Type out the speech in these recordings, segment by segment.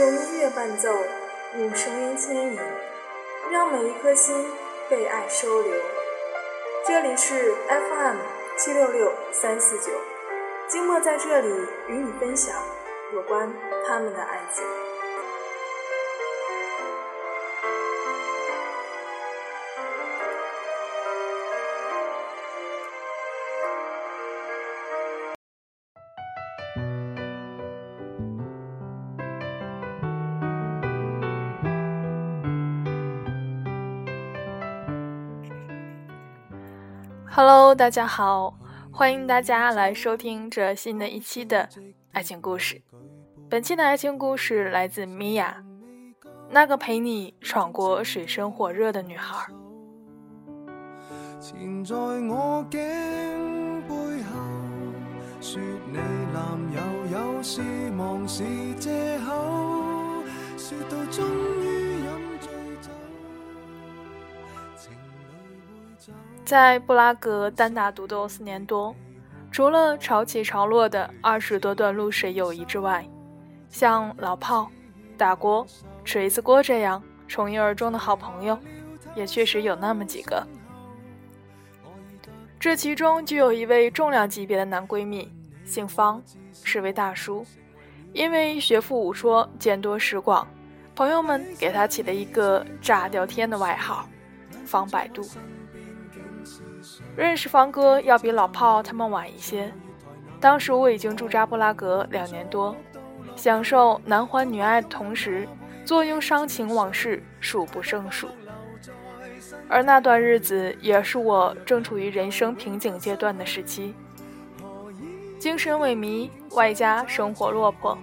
用音乐伴奏，用声音牵引，让每一颗心被爱收留。这里是 FM 七六六三四九，静默在这里与你分享有关他们的爱情。大家好，欢迎大家来收听这新的一期的爱情故事。本期的爱情故事来自米娅，那个陪你闯过水深火热的女孩。在我背后说你男友有事忙是借口，在布拉格单打独斗四年多，除了潮起潮落的二十多段露水友谊之外，像老炮、大锅、锤子锅这样从一而终的好朋友，也确实有那么几个。这其中就有一位重量级别的男闺蜜，姓方，是位大叔，因为学富五说、见多识广，朋友们给他起了一个炸掉天的外号——方百度。认识方哥要比老炮他们晚一些，当时我已经驻扎布拉格两年多，享受男欢女爱的同时，坐拥伤情往事数不胜数。而那段日子也是我正处于人生瓶颈阶段的时期，精神萎靡，外加生活落魄，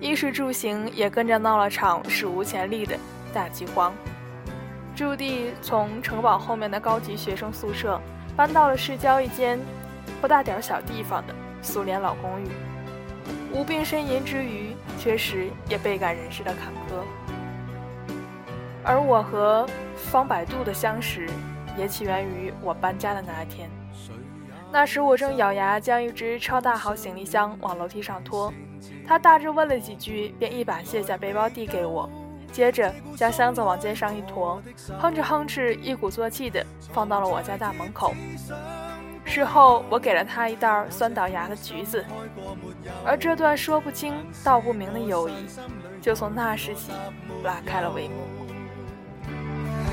衣食住行也跟着闹了场史无前例的大饥荒。驻地从城堡后面的高级学生宿舍。搬到了市郊一间不大点儿小地方的苏联老公寓，无病呻吟之余，确实也倍感人世的坎坷。而我和方百度的相识，也起源于我搬家的那一天。那时我正咬牙将一只超大号行李箱往楼梯上拖，他大致问了几句，便一把卸下背包递给我。接着将箱子往肩上一驮，哼哧哼哧，一鼓作气的放到了我家大门口。事后，我给了他一袋酸倒牙的橘子，而这段说不清道不明的友谊，就从那时起拉开了帷幕。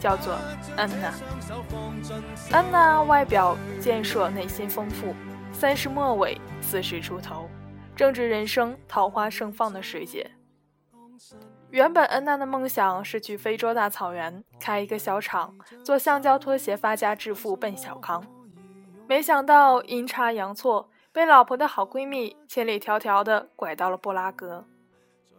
叫做安娜。安娜外表健硕，内心丰富，三十末尾，四十出头，正值人生桃花盛放的时节。原本恩娜的梦想是去非洲大草原开一个小厂，做橡胶拖鞋发家致富奔小康。没想到阴差阳错，被老婆的好闺蜜千里迢迢的拐到了布拉格。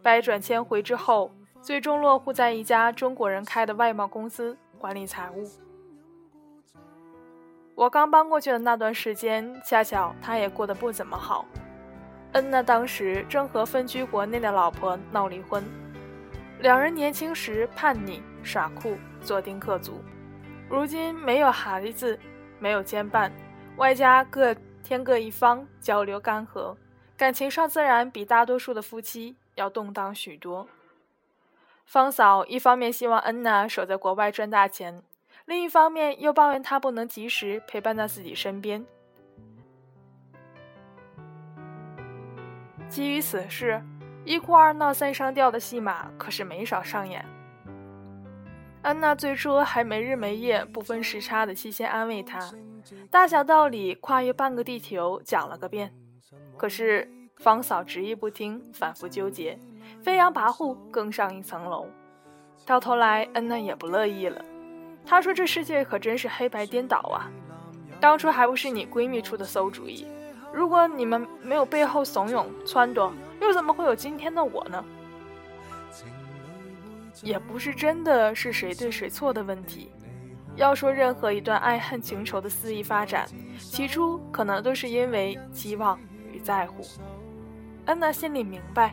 百转千回之后，最终落户在一家中国人开的外贸公司管理财务。我刚搬过去的那段时间，恰巧他也过得不怎么好。恩娜当时正和分居国内的老婆闹离婚。两人年轻时叛逆耍酷，做丁克族，如今没有孩子，没有牵绊，外加各天各一方，交流干涸，感情上自然比大多数的夫妻要动荡许多。方嫂一方面希望恩娜守在国外赚大钱，另一方面又抱怨她不能及时陪伴在自己身边。基于此事。一哭二闹三上吊的戏码可是没少上演。安娜最初还没日没夜、不分时差的细心安慰他，大小道理跨越半个地球讲了个遍。可是方嫂执意不听，反复纠结，飞扬跋扈更上一层楼。到头来，安娜也不乐意了。她说：“这世界可真是黑白颠倒啊！当初还不是你闺蜜出的馊主意？如果你们没有背后怂恿撺掇……”又怎么会有今天的我呢？也不是真的是谁对谁错的问题。要说任何一段爱恨情仇的肆意发展，起初可能都是因为期望与在乎。安娜心里明白，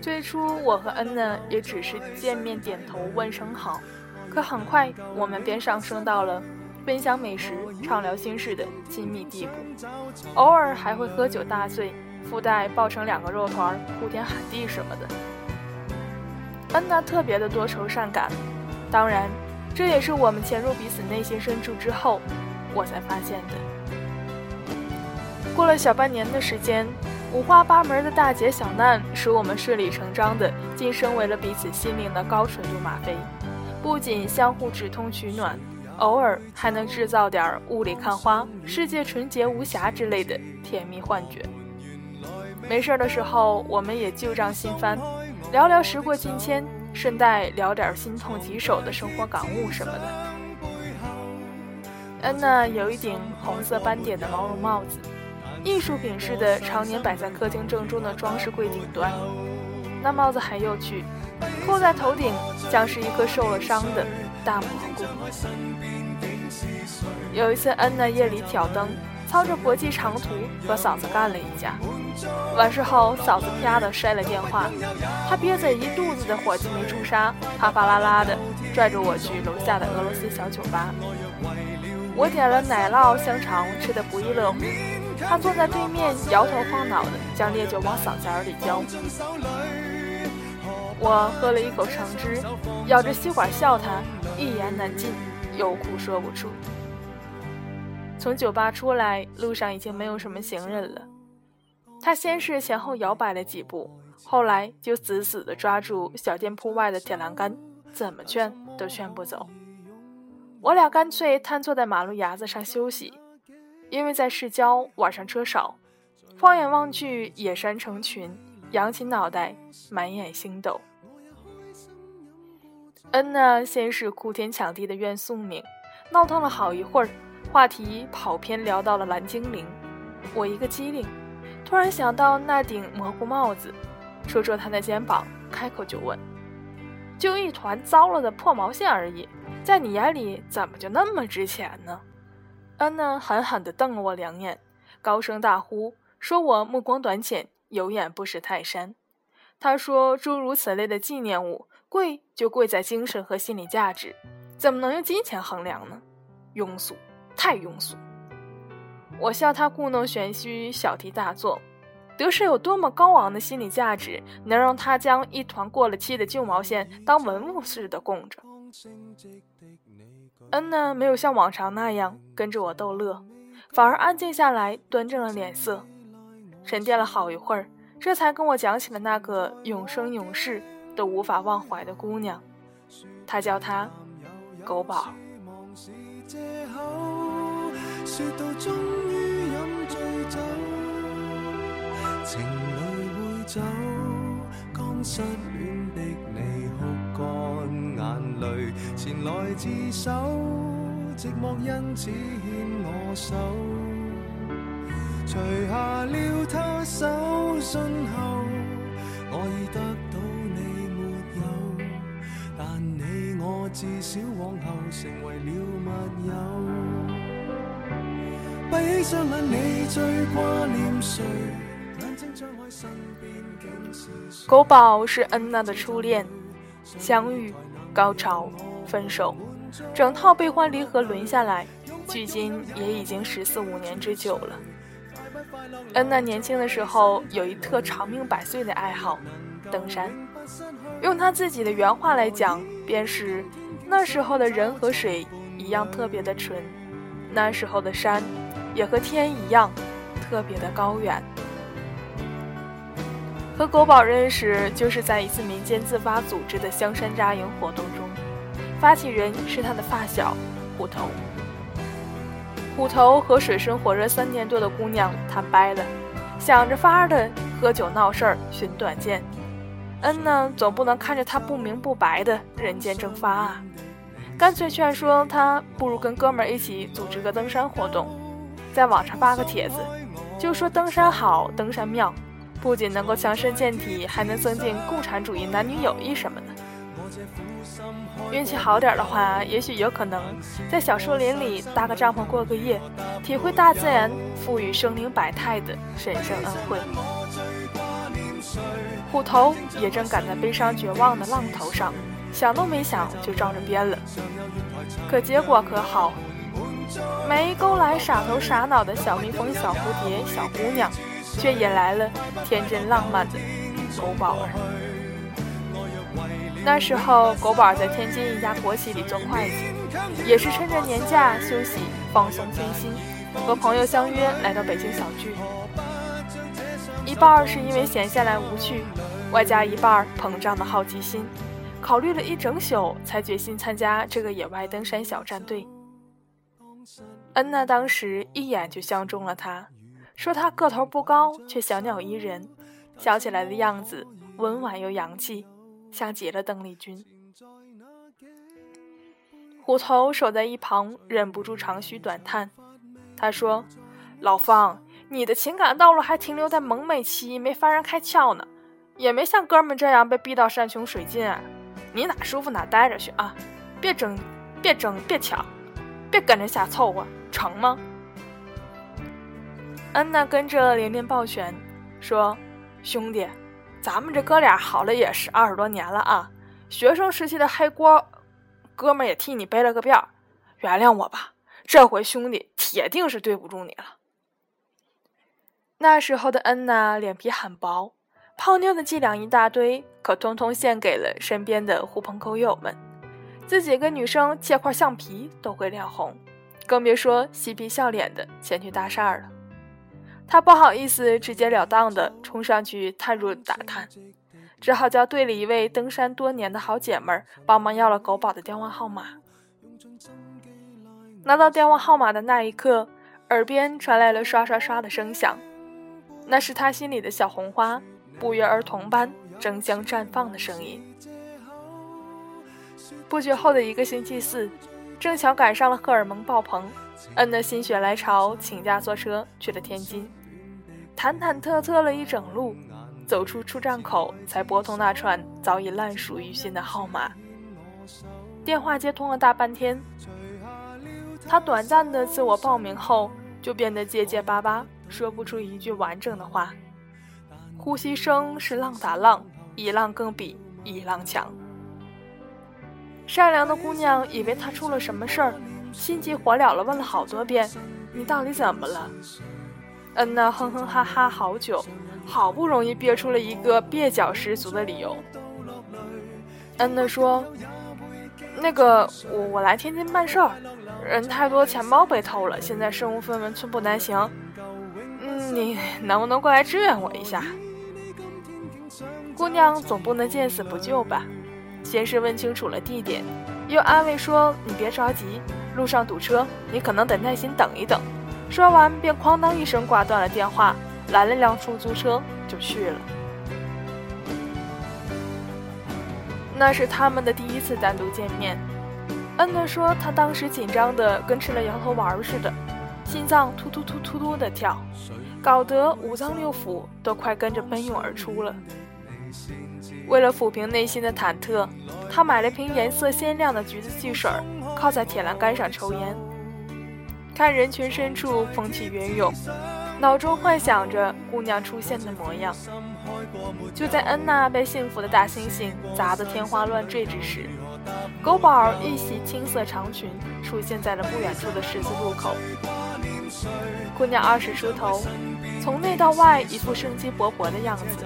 最初，我和恩娜也只是见面点头问声好，可很快我们便上升到了分享美食、畅聊心事的亲密地步，偶尔还会喝酒大醉，附带抱成两个肉团儿，哭天喊地什么的。恩娜特别的多愁善感，当然。这也是我们潜入彼此内心深处之后，我才发现的。过了小半年的时间，五花八门的大劫小难使我们顺理成章的晋升为了彼此心灵的高纯度吗啡。不仅相互直通取暖，偶尔还能制造点雾里看花、世界纯洁无瑕之类的甜蜜幻觉。没事的时候，我们也旧账新翻，聊聊时过境迁。顺带聊点心痛棘手的生活感悟什么的。安娜有一顶红色斑点的毛绒帽子，艺术品似的，常年摆在客厅正中的装饰柜顶端。那帽子很有趣，扣在头顶像是一颗受了伤的大蘑菇。有一次，安娜夜里挑灯。操着国际长途和嫂子干了一架，完事后嫂子啪的摔了电话，她憋着一肚子的火气没处撒，啪啪啦啦的拽着我去楼下的俄罗斯小酒吧。我点了奶酪香肠，吃的不亦乐乎。他坐在对面摇头晃脑的将烈酒往嗓子眼里浇。我喝了一口橙汁，咬着吸管笑他，一言难尽，有苦说不出。从酒吧出来，路上已经没有什么行人了。他先是前后摇摆了几步，后来就死死地抓住小店铺外的铁栏杆，怎么劝都劝不走。我俩干脆瘫坐在马路牙子上休息，因为在市郊晚上车少，放眼望去野山成群，扬起脑袋满眼星斗。恩娜先是哭天抢地的怨宿命，闹腾了好一会儿。话题跑偏，聊到了蓝精灵。我一个机灵，突然想到那顶蘑菇帽子，戳戳他的肩膀，开口就问：“就一团糟了的破毛线而已，在你眼里怎么就那么值钱呢？”安娜狠狠地瞪了我两眼，高声大呼，说我目光短浅，有眼不识泰山。他说：“诸如此类的纪念物，贵就贵在精神和心理价值，怎么能用金钱衡量呢？庸俗。”太庸俗！我笑他故弄玄虚，小题大做。得是有多么高昂的心理价值，能让他将一团过了期的旧毛线当文物似的供着？恩呢，没有像往常那样跟着我逗乐，反而安静下来，端正了脸色，沉淀了好一会儿，这才跟我讲起了那个永生永世都无法忘怀的姑娘。她叫她狗宝。情侣会走，刚失恋的你哭，前来自首，寂寞因此牵我手，除下了他手信后，我已得到你没有，但你我至少往后成为了密友。狗宝是恩娜的初恋，相遇、高潮、分手，整套悲欢离合轮下来，距今也已经十四五年之久了。恩娜年轻的时候有一特长命百岁的爱好——登山。用她自己的原话来讲，便是那时候的人和水一样特别的纯，那时候的山。也和天一样，特别的高远。和狗宝认识就是在一次民间自发组织的香山扎营活动中，发起人是他的发小虎头。虎头和水深火热三年多的姑娘谈掰了，想着法儿的喝酒闹事儿寻短见。恩呢，总不能看着他不明不白的人间蒸发啊，干脆劝说他不如跟哥们儿一起组织个登山活动，在网上发个帖子，就说登山好，登山妙。不仅能够强身健体，还能增进共产主义男女友谊什么的。运气好点的话，也许有可能在小树林里搭个帐篷过个夜，体会大自然赋予生灵百态的神圣恩惠。虎头也正赶在悲伤绝望的浪头上，想都没想就照着编了。可结果可好，没勾来傻头傻脑的小蜜蜂、小蝴蝶、小姑娘。却引来了天真浪漫的狗宝儿。那时候，狗宝在天津一家国企里做会计，也是趁着年假休息放松身心，和朋友相约来到北京小聚。一半是因为闲下来无趣，外加一半膨胀的好奇心，考虑了一整宿才决心参加这个野外登山小战队。恩娜当时一眼就相中了他。说他个头不高，却小鸟依人，笑起来的样子温婉又洋气，像极了邓丽君。虎头守在一旁，忍不住长吁短叹。他说：“老方，你的情感道路还停留在萌妹期，没发然开窍呢，也没像哥们这样被逼到山穷水尽啊！你哪舒服哪待着去啊！别争，别争，别抢，别跟着瞎凑合，成吗？”安娜跟着连连抱拳，说：“兄弟，咱们这哥俩好了也是二十多年了啊，学生时期的黑锅，哥们也替你背了个遍儿，原谅我吧，这回兄弟铁定是对不住你了。”那时候的恩娜脸皮很薄，泡妞的伎俩一大堆，可通通献给了身边的狐朋狗友们，自己跟女生借块橡皮都会脸红，更别说嬉皮笑脸的前去搭讪了。他不好意思直截了当的冲上去探入打探，只好叫队里一位登山多年的好姐们儿帮忙要了狗宝的电话号码。拿到电话号码的那一刻，耳边传来了刷刷刷的声响，那是他心里的小红花不约而同般争相绽放的声音。不久后的一个星期四，正巧赶上了荷尔蒙爆棚，恩的心血来潮，请假坐车去了天津。忐忐忑忑了一整路，走出出站口，才拨通那串早已烂熟于心的号码。电话接通了大半天，他短暂的自我报名后，就变得结结巴巴，说不出一句完整的话。呼吸声是浪打浪，一浪更比一浪强。善良的姑娘以为他出了什么事儿，心急火燎了问了好多遍：“你到底怎么了？”恩娜哼哼哈哈好久，好不容易憋出了一个蹩脚十足的理由。恩娜说：“那个，我我来天津办事儿，人太多，钱包被偷了，现在身无分文，寸步难行。嗯，你能不能过来支援我一下？”姑娘总不能见死不救吧？先是问清楚了地点，又安慰说：“你别着急，路上堵车，你可能得耐心等一等。”说完，便哐当一声挂断了电话，拦了辆出租车就去了。那是他们的第一次单独见面。恩德说，他当时紧张的跟吃了摇头丸似的，心脏突突突突突的跳，搞得五脏六腑都快跟着奔涌而出了。为了抚平内心的忐忑，他买了瓶颜色鲜亮的橘子汽水，靠在铁栏杆上抽烟。看人群深处风起云涌，脑中幻想着姑娘出现的模样。就在安娜被幸福的大猩猩砸得天花乱坠之时，狗宝一袭青色长裙出现在了不远处的十字路口。姑娘二十出头，从内到外一副生机勃勃的样子，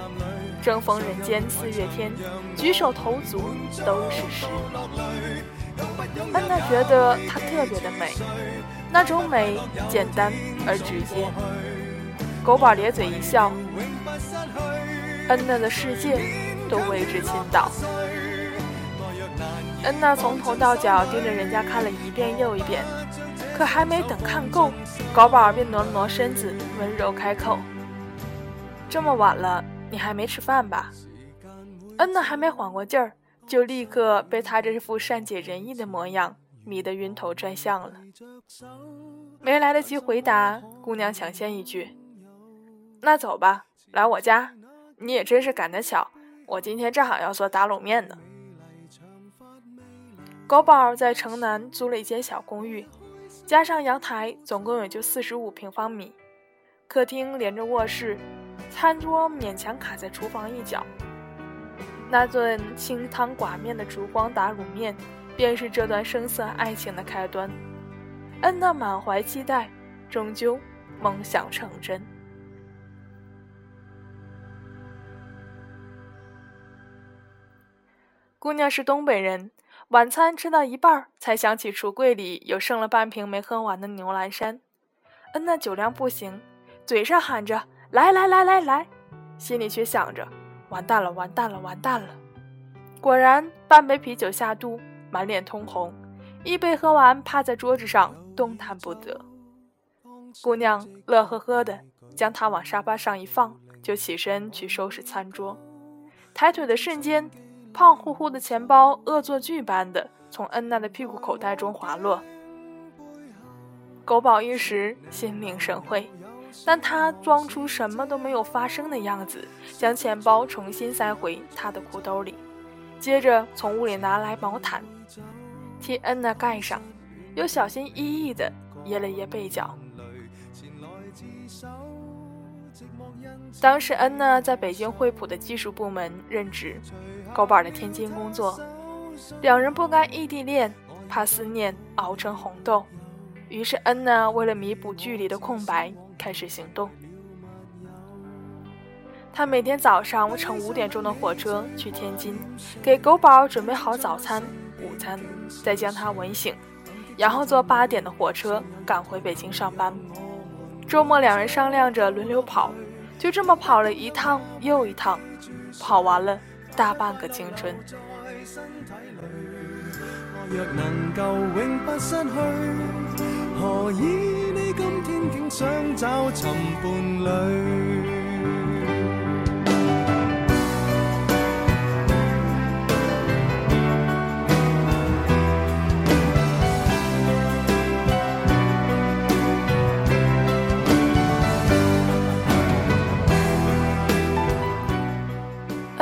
正逢人间四月天，举手投足都是诗。安娜觉得她特别的美。那种美简单而直接。狗宝咧嘴一笑，恩娜的世界都为之倾倒。恩娜从头到脚盯着人家看了一遍又一遍，可还没等看够，狗宝便挪了挪身子，温柔开口：“这么晚了，你还没吃饭吧？”恩娜还没缓过劲儿，就立刻被他这副善解人意的模样迷得晕头转向了。没来得及回答，姑娘抢先一句：“那走吧，来我家。你也真是赶得巧，我今天正好要做打卤面呢。”狗宝在城南租了一间小公寓，加上阳台，总共也就四十五平方米。客厅连着卧室，餐桌勉强卡在厨房一角。那顿清汤寡面的烛光打卤面，便是这段声色爱情的开端。恩娜满怀期待，终究梦想成真。姑娘是东北人，晚餐吃到一半，才想起橱柜里有剩了半瓶没喝完的牛栏山。恩娜酒量不行，嘴上喊着“来来来来来”，心里却想着“完蛋了，完蛋了，完蛋了”。果然，半杯啤酒下肚，满脸通红，一杯喝完，趴在桌子上。动弹不得。姑娘乐呵呵的将他往沙发上一放，就起身去收拾餐桌。抬腿的瞬间，胖乎乎的钱包恶作剧般的从恩娜的屁股口袋中滑落。狗宝一时心领神会，但他装出什么都没有发生的样子，将钱包重新塞回他的裤兜里，接着从屋里拿来毛毯，替恩娜盖上。又小心翼翼地掖了掖被角。当时恩娜在北京惠普的技术部门任职，狗宝在天津工作，两人不甘异地恋，怕思念熬成红豆，于是恩娜为了弥补距离的空白，开始行动。她每天早上乘五点钟的火车去天津，给狗宝准备好早餐、午餐，再将他吻醒。然后坐八点的火车赶回北京上班。周末两人商量着轮流跑，就这么跑了一趟又一趟，跑完了大半个青春。何以你今天竟想找寻伴侣？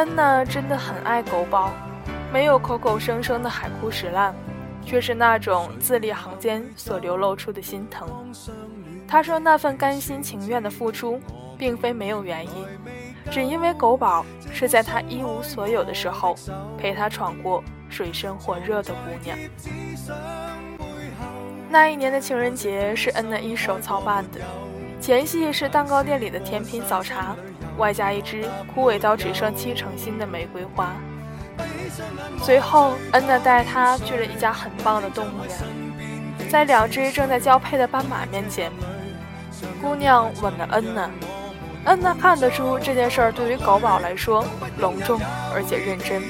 恩娜真的很爱狗宝，没有口口声声的海枯石烂，却是那种字里行间所流露出的心疼。她说那份甘心情愿的付出，并非没有原因，只因为狗宝是在她一无所有的时候，陪她闯过水深火热的姑娘。那一年的情人节是恩娜一手操办的，前戏是蛋糕店里的甜品早茶。外加一支枯萎到只剩七成新的玫瑰花。随后，恩娜带他去了一家很棒的动物园，在两只正在交配的斑马面前，姑娘吻了恩娜。恩娜看得出这件事儿对于狗宝来说隆重而且认真，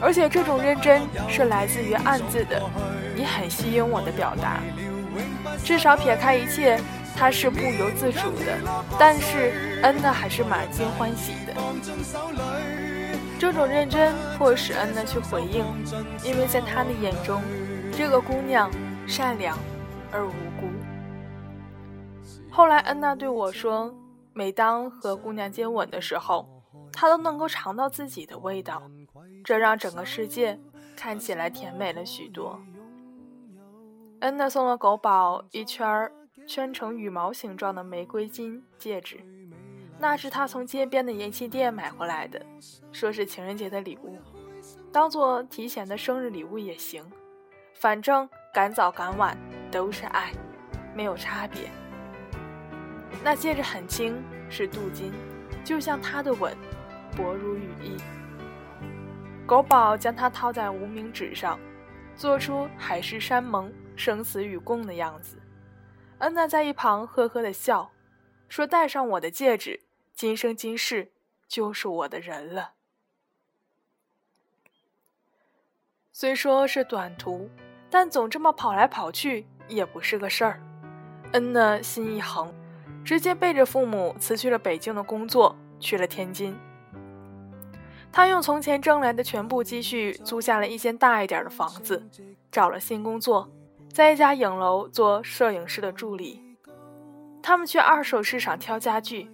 而且这种认真是来自于暗自的“你很吸引我”的表达。至少撇开一切。他是不由自主的，但是恩娜还是满心欢喜的。这种认真迫使恩娜去回应，因为在他的眼中，这个姑娘善良而无辜。后来恩娜对我说，每当和姑娘接吻的时候，她都能够尝到自己的味道，这让整个世界看起来甜美了许多。恩娜送了狗宝一圈儿。圈成羽毛形状的玫瑰金戒指，那是他从街边的银器店买回来的，说是情人节的礼物，当做提前的生日礼物也行，反正赶早赶晚都是爱，没有差别。那戒指很轻，是镀金，就像他的吻，薄如羽翼。狗宝将它套在无名指上，做出海誓山盟、生死与共的样子。恩娜在一旁呵呵的笑，说：“戴上我的戒指，今生今世就是我的人了。虽说是短途，但总这么跑来跑去也不是个事儿。恩娜心一横，直接背着父母辞去了北京的工作，去了天津。他用从前挣来的全部积蓄租下了一间大一点的房子，找了新工作，在一家影楼做摄影师的助理。他们去二手市场挑家具，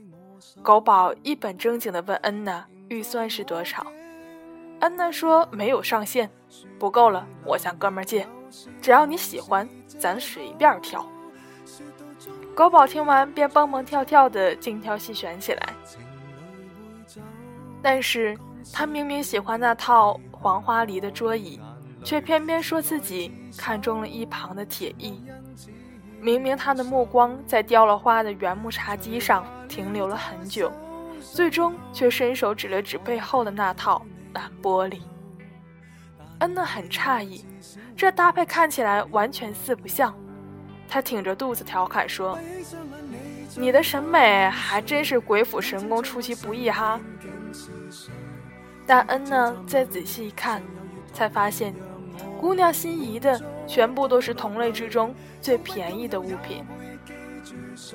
狗宝一本正经地问恩娜预算是多少。恩娜说没有上限。不够了，我向哥们借。只要你喜欢，咱随便挑。狗宝听完便蹦蹦跳跳的精挑细选起来。但是他明明喜欢那套黄花梨的桌椅，却偏偏说自己看中了一旁的铁艺。明明他的目光在雕了花的原木茶几上停留了很久，最终却伸手指了指背后的那套蓝玻璃。恩娜很诧异，这搭配看起来完全四不像。她挺着肚子调侃说：“你的审美还真是鬼斧神工，出其不意哈。”但恩娜再仔细一看，才发现，姑娘心仪的全部都是同类之中最便宜的物品。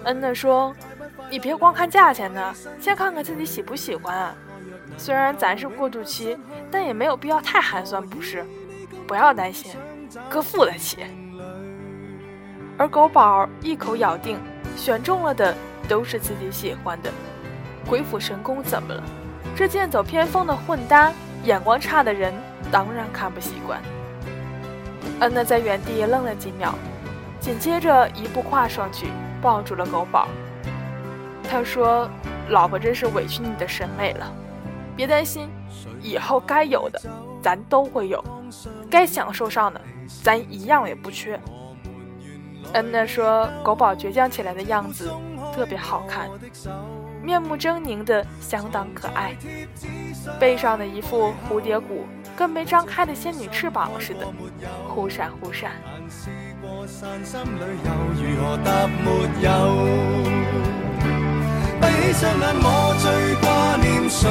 恩娜说：“你别光看价钱呢，先看看自己喜不喜欢啊。”虽然咱是过渡期，但也没有必要太寒酸，不是？不要担心，哥付得起。而狗宝一口咬定，选中了的都是自己喜欢的。鬼斧神工怎么了？这剑走偏锋的混搭，眼光差的人当然看不习惯。恩娜在原地愣了几秒，紧接着一步跨上去，抱住了狗宝。他说：“老婆真是委屈你的审美了。”别担心，以后该有的咱都会有，该享受上的咱一样也不缺。恩娜说：“狗宝倔强起来的样子特别好看，面目狰狞的相当可爱，背上的一副蝴蝶骨跟没张开的仙女翅膀似的，忽闪忽闪。”闭起双眼，我最挂念谁？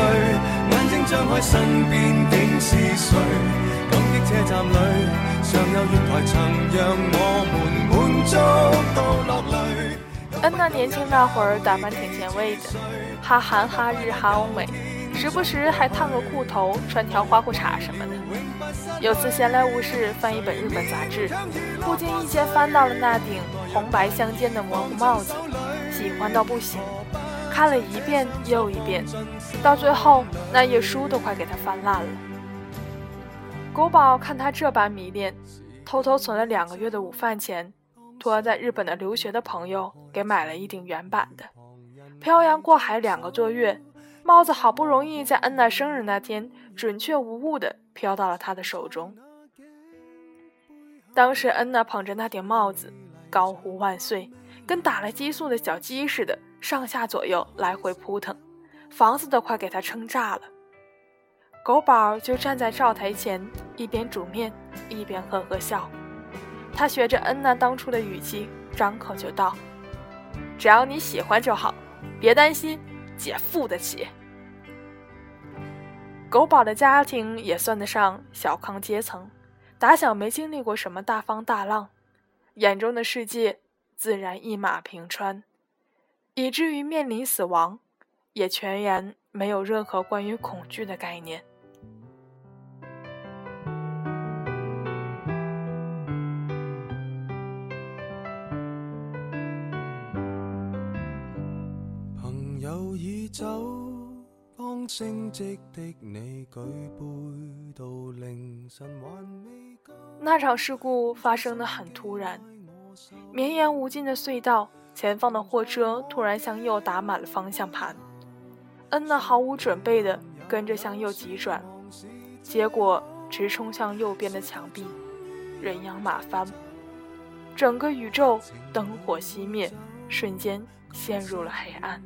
眼睛张开，身边竟是谁？感激车站里，尚有月台曾让我们满足到落。恩娜年轻那会儿打扮挺前卫的，哈韩哈日哈欧美，时不时还烫个裤头，穿条花裤衩什么的。有次闲来无事翻一本日本杂志，不经意间翻到了那顶红白相间的蘑菇帽子，喜欢到不行。看了一遍又一遍，到最后那页书都快给他翻烂了。狗宝看他这般迷恋，偷偷存了两个月的午饭钱，托在日本的留学的朋友给买了一顶原版的。漂洋过海两个多月，帽子好不容易在恩娜生日那天准确无误的飘到了他的手中。当时恩娜捧着那顶帽子，高呼万岁，跟打了激素的小鸡似的。上下左右来回扑腾，房子都快给他撑炸了。狗宝就站在灶台前，一边煮面，一边呵呵笑。他学着恩娜当初的语气，张口就道：“只要你喜欢就好，别担心，姐付得起。”狗宝的家庭也算得上小康阶层，打小没经历过什么大风大浪，眼中的世界自然一马平川。以至于面临死亡，也全然没有任何关于恐惧的概念。朋友已走，当升职的你举杯到凌晨还未那场事故发生的很突然，绵延无尽的隧道。前方的货车突然向右打满了方向盘，恩娜毫无准备的跟着向右急转，结果直冲向右边的墙壁，人仰马翻，整个宇宙灯火熄灭，瞬间陷入了黑暗。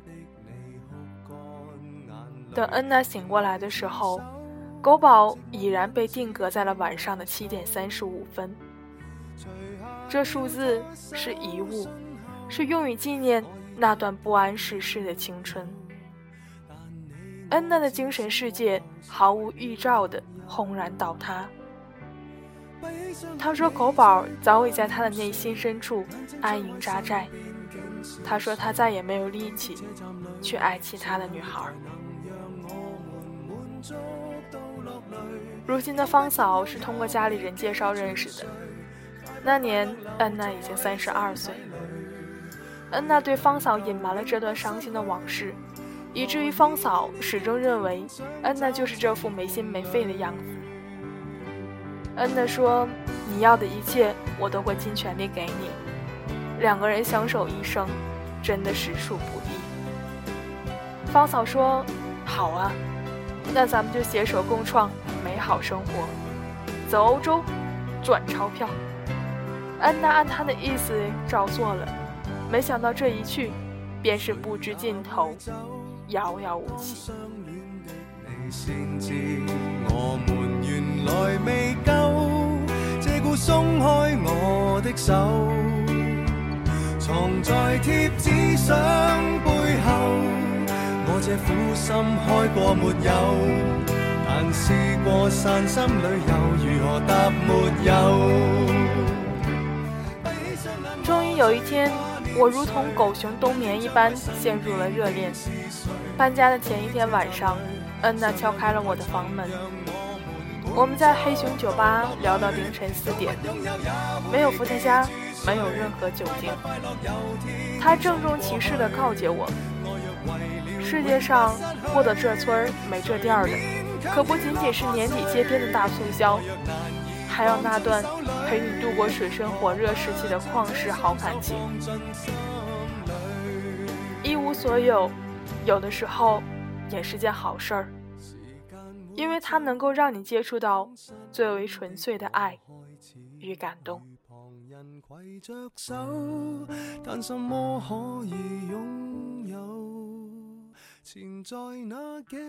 等恩娜醒过来的时候，狗宝已然被定格在了晚上的七点三十五分，这数字是遗物。是用于纪念那段不谙世事的青春。恩娜的精神世界毫无预兆的轰然倒塌。他说：“狗宝早已在他的内心深处安营扎寨。”他说：“他再也没有力气去爱其他的女孩。”如今的方嫂是通过家里人介绍认识的。那年，恩娜已经三十二岁。恩娜对方嫂隐瞒了这段伤心的往事，以至于方嫂始终认为恩娜就是这副没心没肺的样子。恩娜说：“你要的一切，我都会尽全力给你。”两个人相守一生，真的实属不易。方嫂说：“好啊，那咱们就携手共创美好生活，走欧洲，赚钞票。”安娜按他的意思照做了，没想到这一去，便是不知尽头，遥遥无期。我们原来未够，借故松开我的手，藏在贴纸相背这苦心开过没有？但试过散心旅游，如何答没有？终于有一天，我如同狗熊冬眠一般陷入了热恋。搬家的前一天晚上，恩娜敲开了我的房门。我们在黑熊酒吧聊到凌晨四点，没有伏特加，没有任何酒精。他郑重其事地告诫我：世界上过得这村儿没这店儿的，可不仅仅是年底街边的大促销，还有那段陪你度过水深火热时期的旷世好感情。一无所有，有的时候也是件好事儿。因为它能够让你接触到最为纯粹的爱与感动。但什么可以永在那颈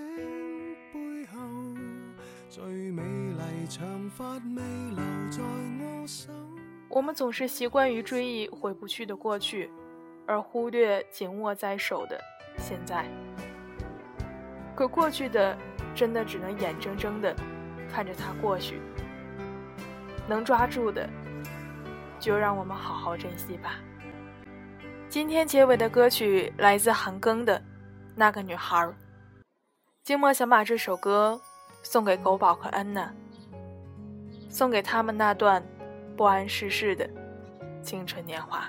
背后最美丽长发未留在我手我们总是习惯于追忆回不去的过去，而忽略紧握在手的现在。可过去的。真的只能眼睁睁的看着它过去，能抓住的，就让我们好好珍惜吧。今天结尾的歌曲来自韩庚的《那个女孩》，静默想把这首歌送给狗宝和安娜，送给他们那段不谙世事的青春年华。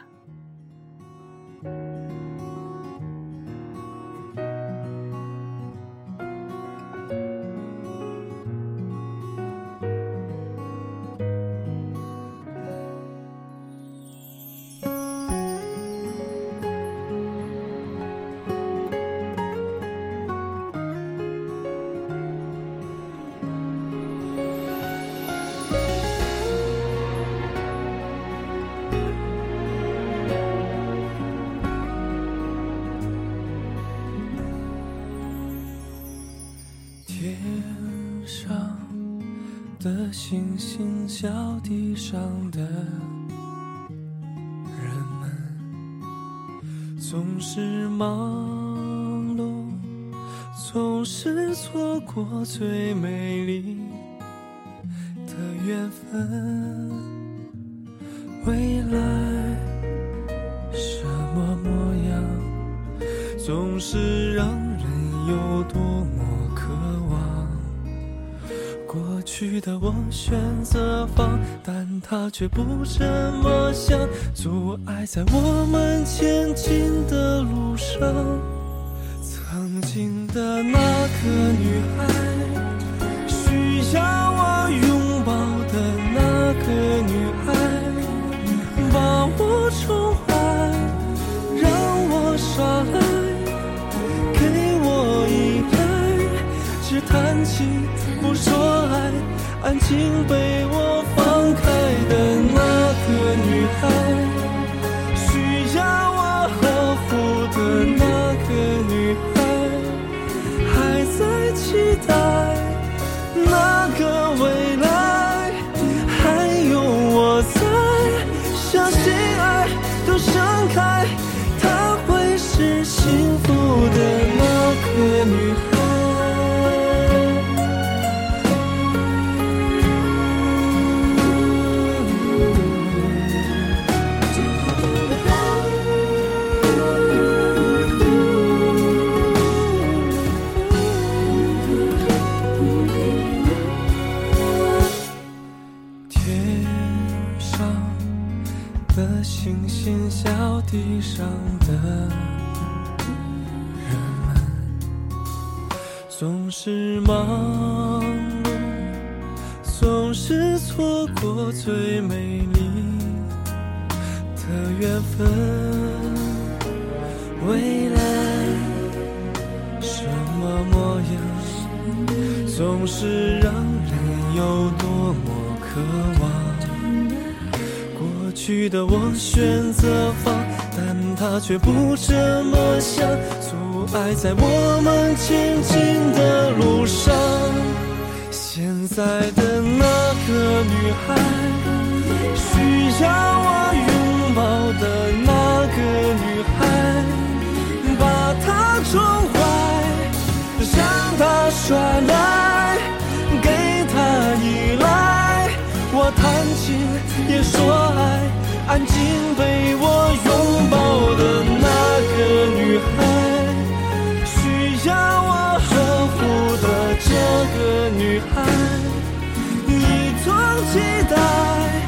星星，小地上的人们，总是忙碌，总是错过最美丽的缘分。选择放，但他却不这么想，阻碍在我们前进的路上。曾经的那个女孩，需要安静被在我们前进的路上。现在的那个女孩，需要我拥抱的那个女孩，把她宠坏，让她耍赖，给她依赖。我弹琴也说爱，安静被我个女孩一种期待